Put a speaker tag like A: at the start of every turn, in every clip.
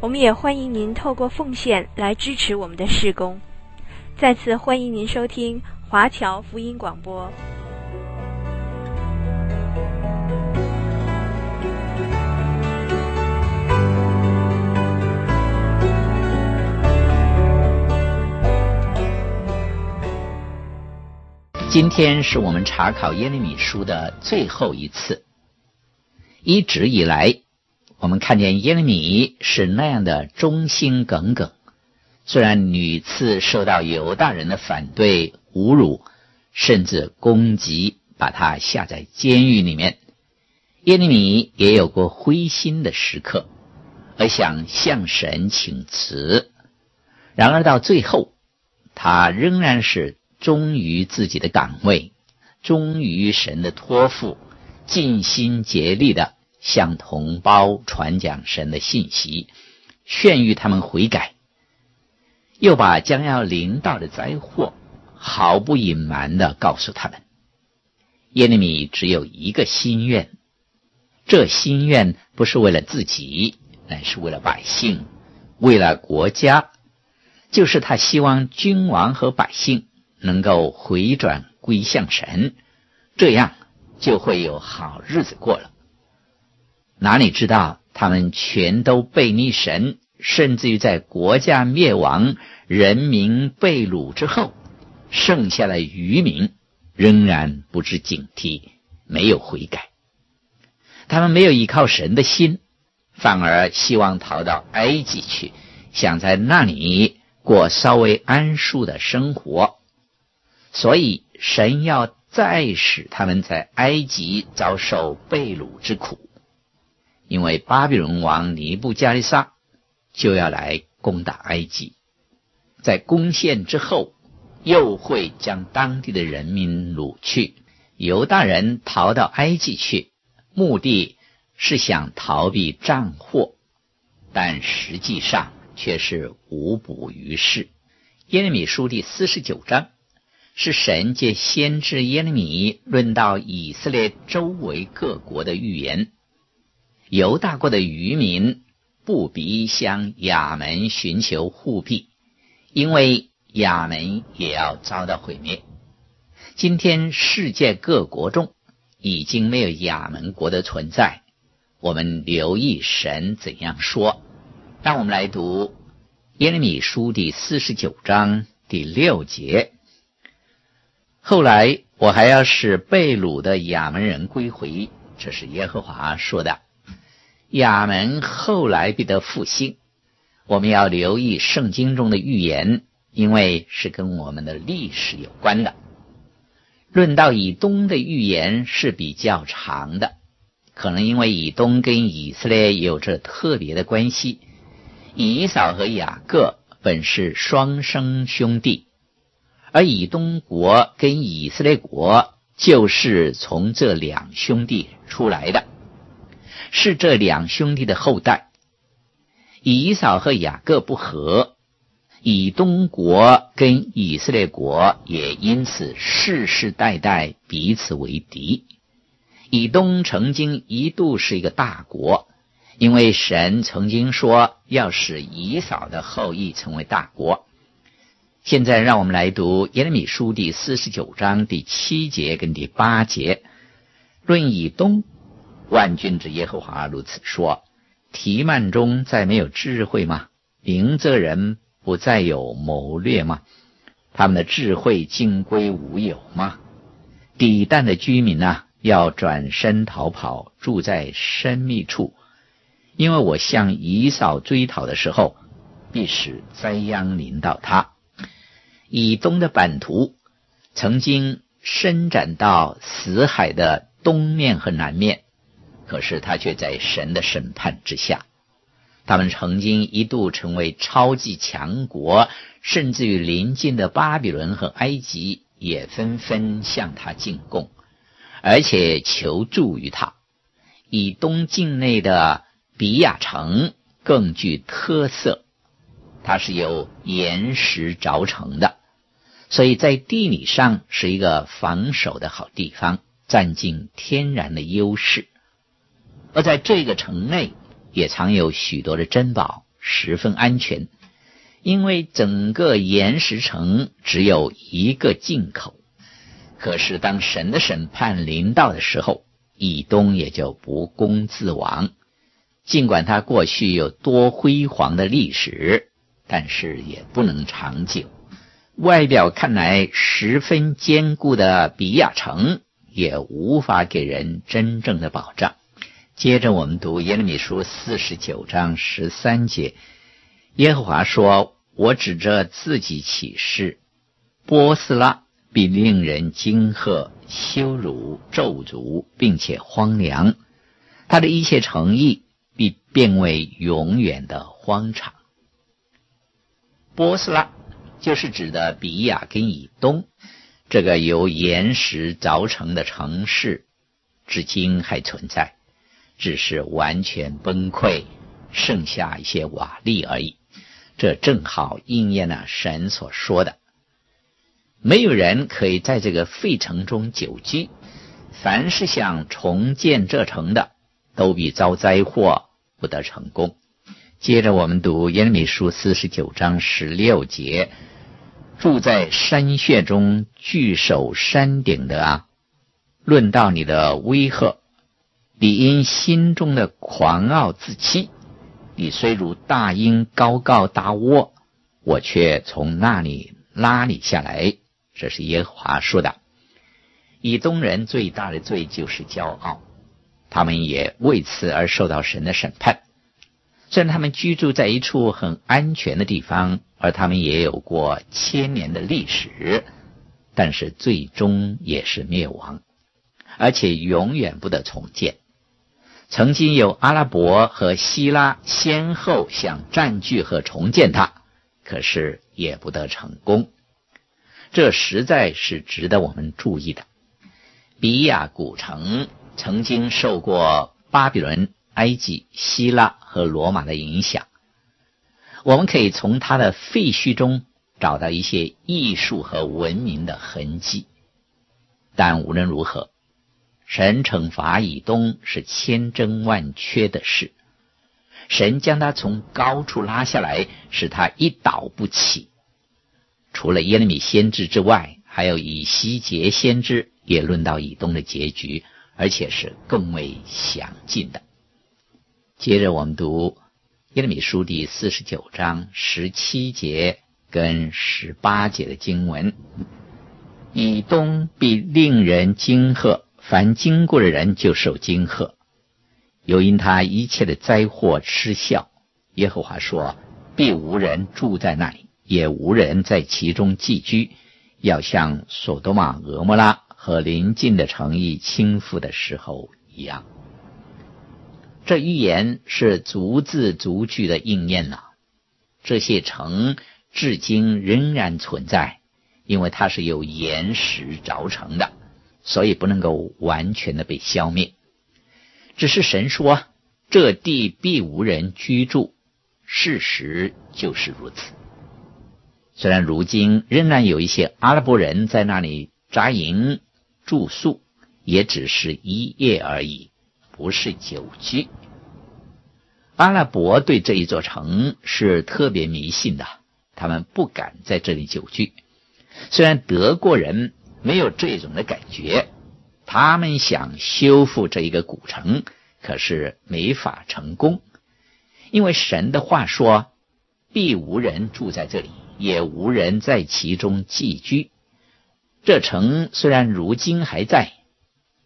A: 我们也欢迎您透过奉献来支持我们的事工。再次欢迎您收听华侨福音广播。
B: 今天是我们查考耶利米书的最后一次。一直以来，我们看见耶利米是那样的忠心耿耿，虽然屡次受到犹大人的反对、侮辱，甚至攻击，把他下在监狱里面，耶利米也有过灰心的时刻，而想向神请辞。然而到最后，他仍然是忠于自己的岗位，忠于神的托付，尽心竭力的。向同胞传讲神的信息，劝喻他们悔改，又把将要临到的灾祸毫不隐瞒的告诉他们。耶利米只有一个心愿，这心愿不是为了自己，乃是为了百姓，为了国家，就是他希望君王和百姓能够回转归向神，这样就会有好日子过了。哪里知道他们全都背逆神，甚至于在国家灭亡、人民被掳之后，剩下的余民仍然不知警惕，没有悔改。他们没有依靠神的心，反而希望逃到埃及去，想在那里过稍微安舒的生活。所以神要再使他们在埃及遭受被掳之苦。因为巴比伦王尼布加利撒就要来攻打埃及，在攻陷之后，又会将当地的人民掳去。犹大人逃到埃及去，目的是想逃避战祸，但实际上却是无补于事。耶利米书第四十九章是神借先知耶利米论到以色列周围各国的预言。犹大国的渔民不必向亚门寻求护庇，因为亚门也要遭到毁灭。今天世界各国中已经没有亚门国的存在。我们留意神怎样说。让我们来读耶利米书第四十九章第六节。后来我还要使被掳的亚门人归回，这是耶和华说的。亚门后来必得复兴，我们要留意圣经中的预言，因为是跟我们的历史有关的。论到以东的预言是比较长的，可能因为以东跟以色列有着特别的关系。以扫和雅各本是双生兄弟，而以东国跟以色列国就是从这两兄弟出来的。是这两兄弟的后代，以扫和雅各不和，以东国跟以色列国也因此世世代代彼此为敌。以东曾经一度是一个大国，因为神曾经说要使以扫的后裔成为大国。现在让我们来读耶利米书第四十九章第七节跟第八节，论以东。万军之耶和华如此说：提曼中再没有智慧吗？明哲人不再有谋略吗？他们的智慧尽归无有吗？底但的居民啊，要转身逃跑，住在深密处，因为我向以扫追讨的时候，必使灾殃临到他。以东的版图曾经伸展到死海的东面和南面。可是他却在神的审判之下，他们曾经一度成为超级强国，甚至于邻近的巴比伦和埃及也纷纷向他进贡，而且求助于他。以东境内的比亚城更具特色，它是由岩石凿成的，所以在地理上是一个防守的好地方，占尽天然的优势。而在这个城内也藏有许多的珍宝，十分安全，因为整个岩石城只有一个进口。可是当神的审判临到的时候，以东也就不攻自亡，尽管他过去有多辉煌的历史，但是也不能长久。外表看来十分坚固的比亚城，也无法给人真正的保障。接着我们读耶利米书四十九章十三节，耶和华说：“我指着自己起誓，波斯拉。”必令人惊吓、羞辱、咒诅，并且荒凉。他的一切诚意必变为永远的荒场。波斯拉就是指的比亚跟以东，这个由岩石凿成的城市，至今还存在，只是完全崩溃，剩下一些瓦砾而已。这正好应验了神所说的。没有人可以在这个废城中久居，凡是想重建这城的，都必遭灾祸，不得成功。接着我们读耶利米书四十九章十六节：住在山穴中、聚守山顶的啊，论到你的威吓，你因心中的狂傲自欺，你虽如大鹰高高搭窝，我却从那里拉你下来。这是耶和华说的。以东人最大的罪就是骄傲，他们也为此而受到神的审判。虽然他们居住在一处很安全的地方，而他们也有过千年的历史，但是最终也是灭亡，而且永远不得重建。曾经有阿拉伯和希腊先后想占据和重建它，可是也不得成功。这实在是值得我们注意的。比亚古城曾经受过巴比伦、埃及、希腊和罗马的影响，我们可以从它的废墟中找到一些艺术和文明的痕迹。但无论如何，神惩罚以东是千真万确的事。神将他从高处拉下来，使他一倒不起。除了耶利米先知之外，还有以西结先知也论到以东的结局，而且是更为详尽的。接着我们读耶利米书第四十九章十七节跟十八节的经文：以东必令人惊吓，凡经过的人就受惊吓，又因他一切的灾祸嗤笑。耶和华说：必无人住在那里。也无人在其中寄居，要像所多玛、俄摩拉和邻近的城邑倾覆的时候一样。这预言是逐字逐句的应验了。这些城至今仍然存在，因为它是由岩石凿成的，所以不能够完全的被消灭。只是神说，这地必无人居住，事实就是如此。虽然如今仍然有一些阿拉伯人在那里扎营住宿，也只是一夜而已，不是久居。阿拉伯对这一座城是特别迷信的，他们不敢在这里久居。虽然德国人没有这种的感觉，他们想修复这一个古城，可是没法成功，因为神的话说，必无人住在这里。也无人在其中寄居。这城虽然如今还在，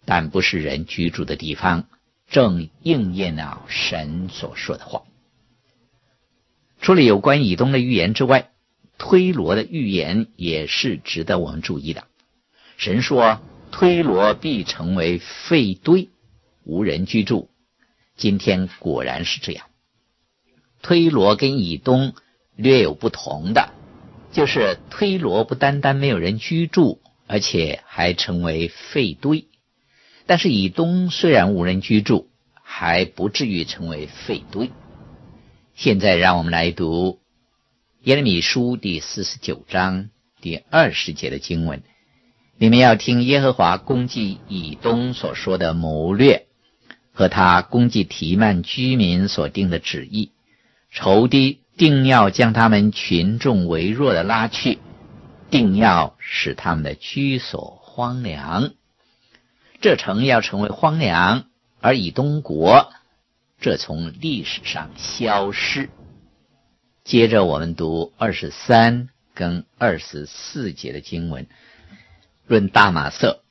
B: 但不是人居住的地方，正应验了神所说的话。除了有关以东的预言之外，推罗的预言也是值得我们注意的。神说推罗必成为废堆，无人居住。今天果然是这样。推罗跟以东略有不同的，就是推罗不单单没有人居住，而且还成为废堆；但是以东虽然无人居住，还不至于成为废堆。现在让我们来读耶利米书第四十九章第二十节的经文，你们要听耶和华攻击以东所说的谋略，和他攻击提曼居民所定的旨意，仇敌定要将他们群众微弱的拉去，定要使他们的居所荒凉，这城要成为荒凉，而以东国。这从历史上消失。接着我们读二十三跟二十四节的经文，论大马色，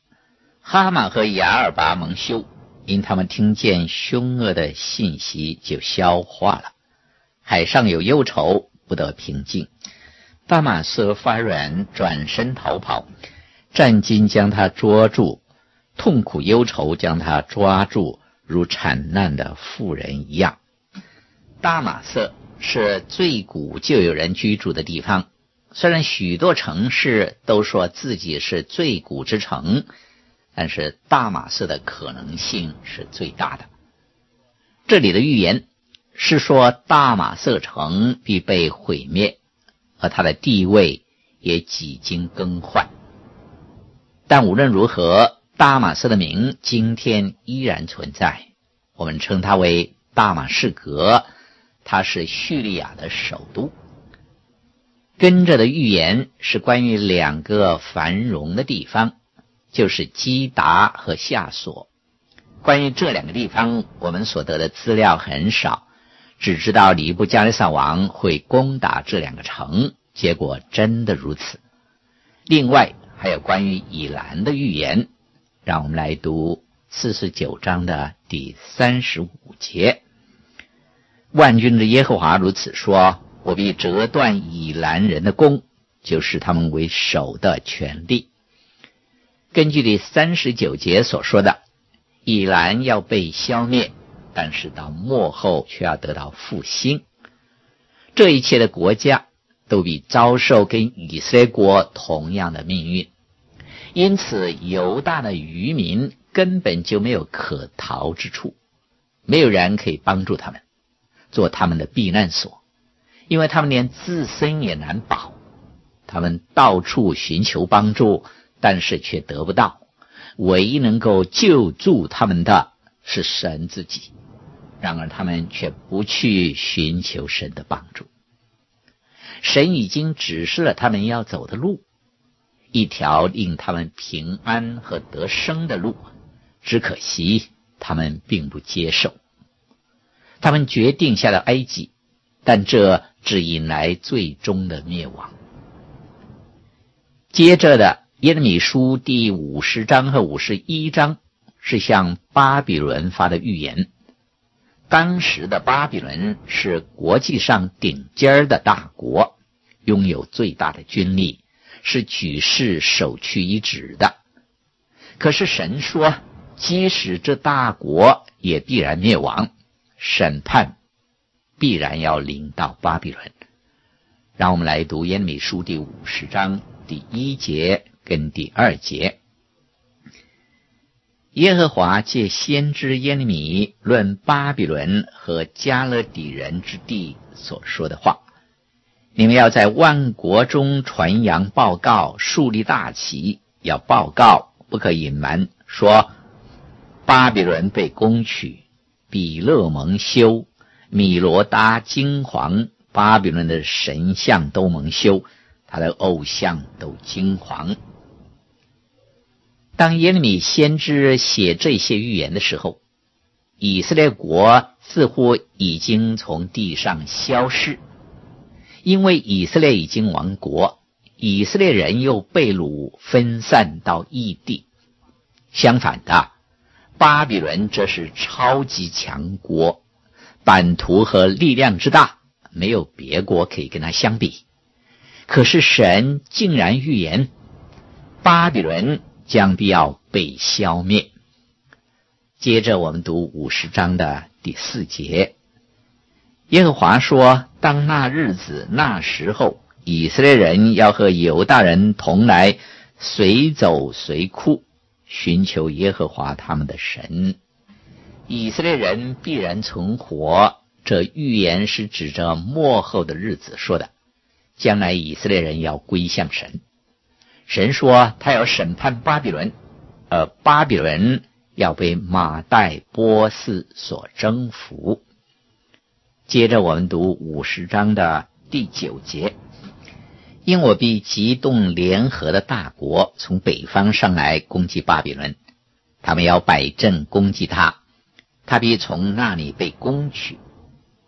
B: 哈马和雅尔拔蒙羞，因他们听见凶恶的信息就消化了。海上有忧愁，不得平静。大马色发软，转身逃跑，战金将他捉住，痛苦忧愁将他抓住。如产难的妇人一样，大马色是最古就有人居住的地方。虽然许多城市都说自己是最古之城，但是大马色的可能性是最大的。这里的预言是说，大马色城必被毁灭，而它的地位也几经更换。但无论如何。大马色的名今天依然存在，我们称它为大马士革，它是叙利亚的首都。跟着的预言是关于两个繁荣的地方，就是基达和夏索。关于这两个地方，我们所得的资料很少，只知道尼布加尼撒王会攻打这两个城，结果真的如此。另外还有关于以兰的预言。让我们来读四十九章的第三十五节。万军的耶和华如此说：“我必折断以拦人的弓，就使他们为首的权利。”根据第三十九节所说的，以拦要被消灭，但是到末后却要得到复兴。这一切的国家都必遭受跟以色列国同样的命运。因此，犹大的渔民根本就没有可逃之处，没有人可以帮助他们，做他们的避难所，因为他们连自身也难保。他们到处寻求帮助，但是却得不到。唯一能够救助他们的是神自己，然而他们却不去寻求神的帮助。神已经指示了他们要走的路。一条令他们平安和得生的路，只可惜他们并不接受。他们决定下了埃及，但这只引来最终的灭亡。接着的耶利米书第五十章和五十一章是向巴比伦发的预言。当时的巴比伦是国际上顶尖的大国，拥有最大的军力。是举世首屈一指的，可是神说，即使这大国也必然灭亡，审判必然要临到巴比伦。让我们来读耶利米书第五十章第一节跟第二节。耶和华借先知耶利米论巴比伦和迦勒底人之地所说的话。你们要在万国中传扬报告，树立大旗，要报告，不可隐瞒。说巴比伦被攻取，比勒蒙羞，米罗达金黄，巴比伦的神像都蒙羞，他的偶像都金黄。当耶利米先知写这些预言的时候，以色列国似乎已经从地上消失。因为以色列已经亡国，以色列人又被掳分散到异地。相反的，巴比伦这是超级强国，版图和力量之大，没有别国可以跟他相比。可是神竟然预言，巴比伦将必要被消灭。接着我们读五十章的第四节。耶和华说：“当那日子、那时候，以色列人要和犹大人同来，随走随哭，寻求耶和华他们的神。以色列人必然存活。”这预言是指着末后的日子说的，将来以色列人要归向神。神说他要审判巴比伦，而巴比伦要被马代波斯所征服。接着我们读五十章的第九节，因我必激动联合的大国从北方上来攻击巴比伦，他们要摆阵攻击他，他必从那里被攻取。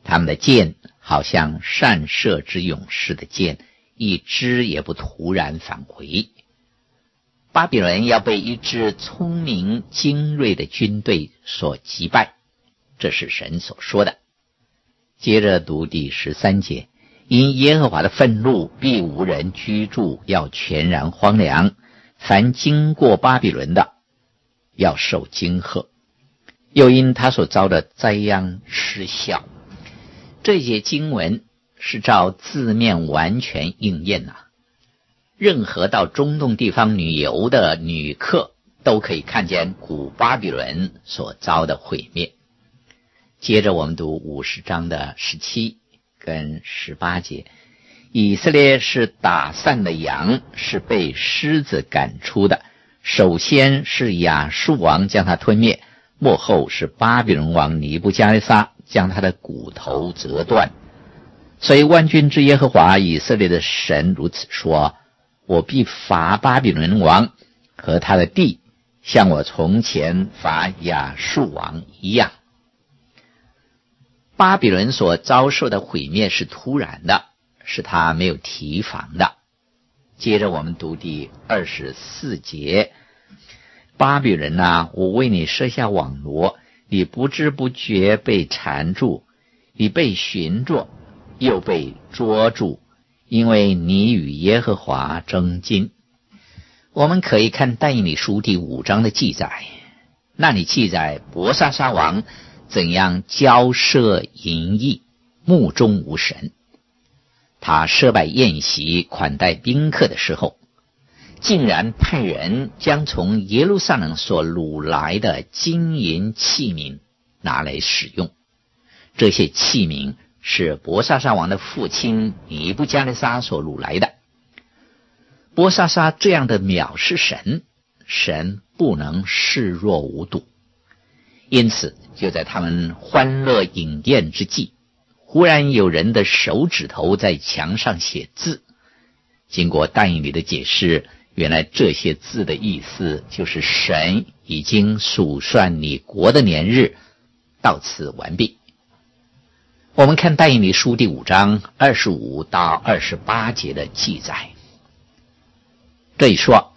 B: 他们的箭好像善射之勇士的箭，一支也不突然返回。巴比伦要被一支聪明精锐的军队所击败，这是神所说的。接着读第十三节：因耶和华的愤怒必无人居住，要全然荒凉。凡经过巴比伦的，要受惊吓，又因他所遭的灾殃失效。这些经文是照字面完全应验呐、啊。任何到中东地方旅游的旅客都可以看见古巴比伦所遭的毁灭。接着我们读五十章的十七跟十八节：以色列是打散的羊，是被狮子赶出的。首先是亚述王将他吞灭，末后是巴比伦王尼布加利撒。将他的骨头折断，所以万军之耶和华以色列的神如此说：“我必罚巴比伦王和他的地，像我从前罚亚述王一样。”巴比伦所遭受的毁灭是突然的，是他没有提防的。接着我们读第二十四节：“巴比伦啊，我为你设下网罗。”你不知不觉被缠住，你被寻着，又被捉住，因为你与耶和华争竞。我们可以看但以理书第五章的记载，那里记载伯沙王怎样骄奢淫逸，目中无神。他设摆宴席款待宾客的时候。竟然派人将从耶路撒冷所掳来的金银器皿拿来使用，这些器皿是伯沙王的父亲尼布加利撒所掳来的。伯沙这样的藐视神，神不能视若无睹，因此就在他们欢乐饮宴之际，忽然有人的手指头在墙上写字。经过但以理的解释。原来这些字的意思就是神已经数算你国的年日，到此完毕。我们看但以理书第五章二十五到二十八节的记载。这一说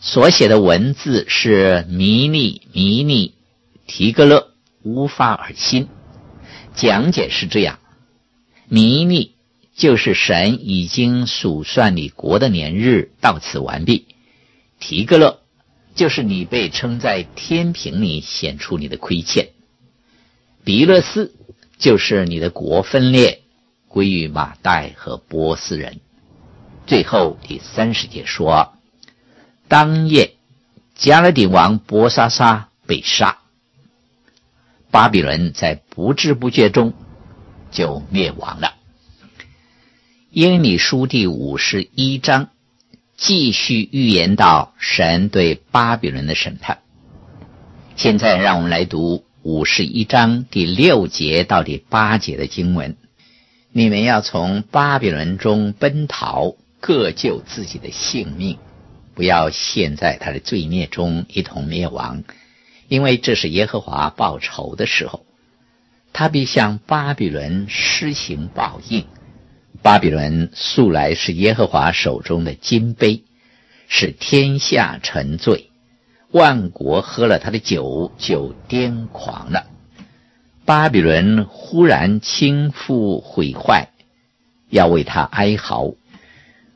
B: 所写的文字是弥利弥利提格勒乌法珥新，讲解是这样：弥利。就是神已经数算你国的年日，到此完毕。提格勒，就是你被称在天平里显出你的亏欠。比勒斯，就是你的国分裂归于马代和波斯人。最后第三十节说，当夜加勒底王波沙撒被杀，巴比伦在不知不觉中就灭亡了。耶利米书第五十一章继续预言到神对巴比伦的审判。现在让我们来读五十一章第六节到第八节的经文：你们要从巴比伦中奔逃，各救自己的性命，不要陷在他的罪孽中一同灭亡，因为这是耶和华报仇的时候，他必向巴比伦施行报应。巴比伦素来是耶和华手中的金杯，使天下沉醉，万国喝了他的酒，就癫狂了。巴比伦忽然倾覆毁坏，要为他哀嚎，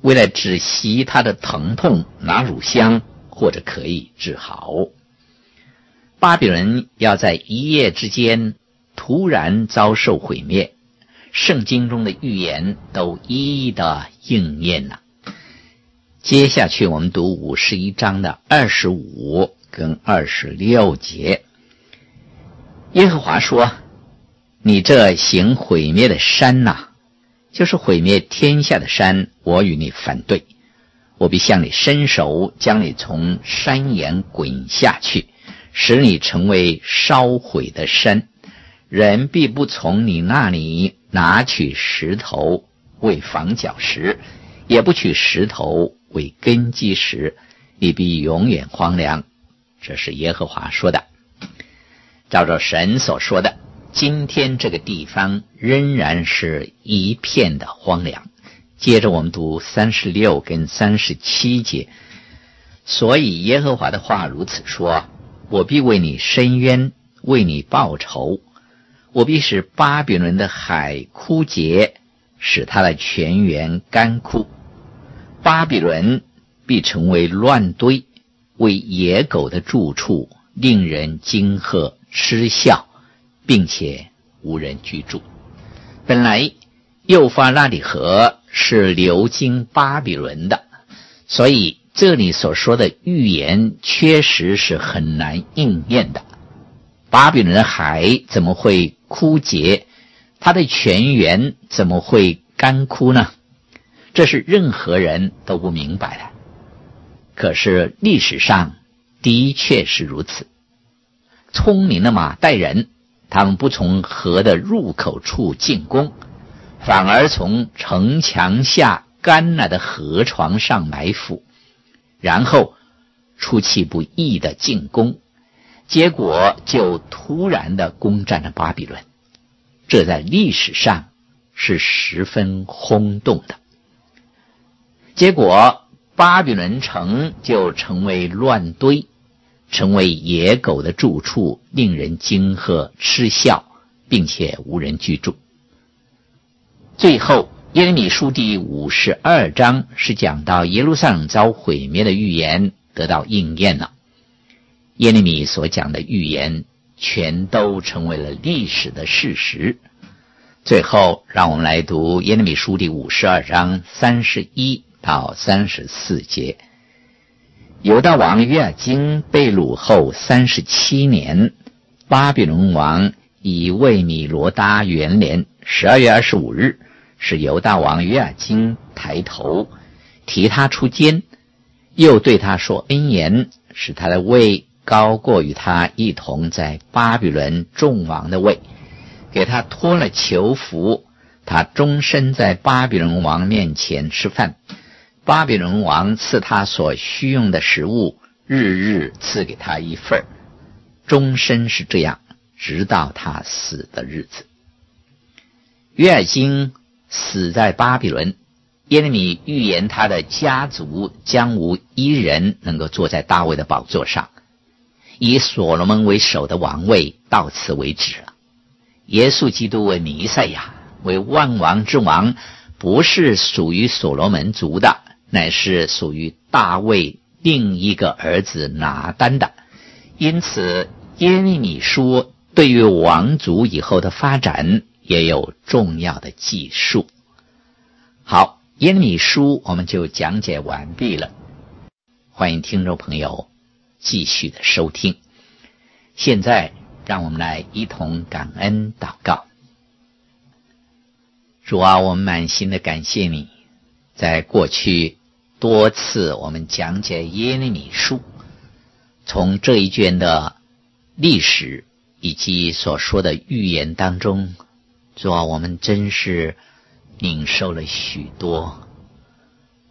B: 为了止息他的疼痛，拿乳香或者可以治好。巴比伦要在一夜之间突然遭受毁灭。圣经中的预言都一一的应验了。接下去我们读五十一章的二十五跟二十六节。耶和华说：“你这行毁灭的山呐，就是毁灭天下的山，我与你反对，我必向你伸手，将你从山岩滚下去，使你成为烧毁的山。人必不从你那里拿取石头为房角石，也不取石头。”为根基石，你必永远荒凉。这是耶和华说的。照着神所说的，今天这个地方仍然是一片的荒凉。接着我们读三十六跟三十七节。所以耶和华的话如此说：我必为你伸冤，为你报仇。我必使巴比伦的海枯竭，使他的泉源干枯。巴比伦必成为乱堆，为野狗的住处，令人惊吓嗤笑，并且无人居住。本来幼发拉底河是流经巴比伦的，所以这里所说的预言确实是很难应验的。巴比伦的海怎么会枯竭？它的泉源怎么会干枯呢？这是任何人都不明白的，可是历史上的确是如此。聪明的马代人，他们不从河的入口处进攻，反而从城墙下干了的河床上埋伏，然后出其不意的进攻，结果就突然的攻占了巴比伦。这在历史上是十分轰动的。结果，巴比伦城就成为乱堆，成为野狗的住处，令人惊吓、嗤笑，并且无人居住。最后，耶利米书第五十二章是讲到耶路撒冷遭毁灭的预言得到应验了。耶利米所讲的预言全都成为了历史的事实。最后，让我们来读耶利米书第五十二章三十一。到三十四节，犹大王约雅斤被掳后三十七年，巴比伦王以卫米罗达元年十二月二十五日，使犹大王约雅斤抬头，提他出监，又对他说恩言，使他的位高过与他一同在巴比伦众王的位，给他脱了囚服，他终身在巴比伦王面前吃饭。巴比伦王赐他所需用的食物，日日赐给他一份，终身是这样，直到他死的日子。约尔金死在巴比伦，耶利米预言他的家族将无一人能够坐在大卫的宝座上，以所罗门为首的王位到此为止了。耶稣基督为弥赛亚，为万王之王，不是属于所罗门族的。乃是属于大卫另一个儿子拿单的，因此耶利米书对于王族以后的发展也有重要的记述。好，耶利米书我们就讲解完毕了，欢迎听众朋友继续的收听。现在让我们来一同感恩祷告。主啊，我们满心的感谢你，在过去。多次我们讲解耶利米书，从这一卷的历史以及所说的预言当中，主啊，我们真是领受了许多。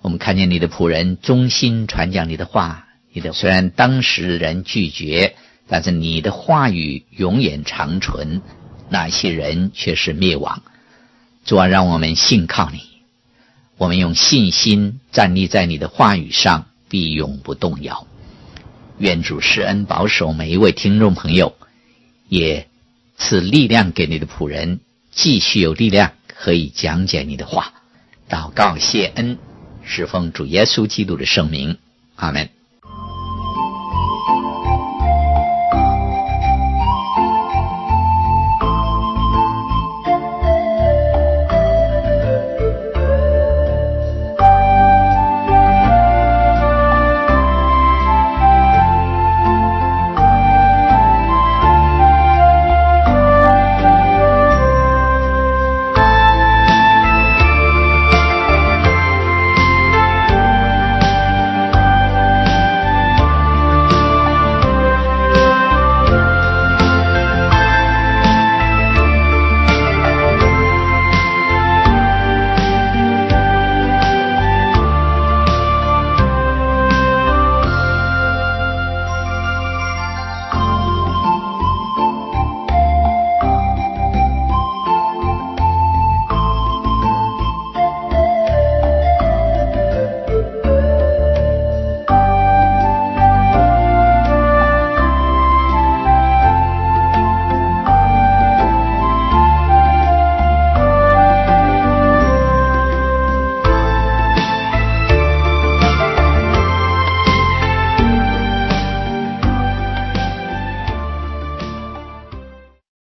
B: 我们看见你的仆人忠心传讲你的话，你的虽然当时人拒绝，但是你的话语永远长存，那些人却是灭亡。主啊，让我们信靠你。我们用信心站立在你的话语上，必永不动摇。愿主施恩保守每一位听众朋友，也赐力量给你的仆人，继续有力量可以讲解你的话。祷告谢恩，是奉主耶稣基督的圣名，阿门。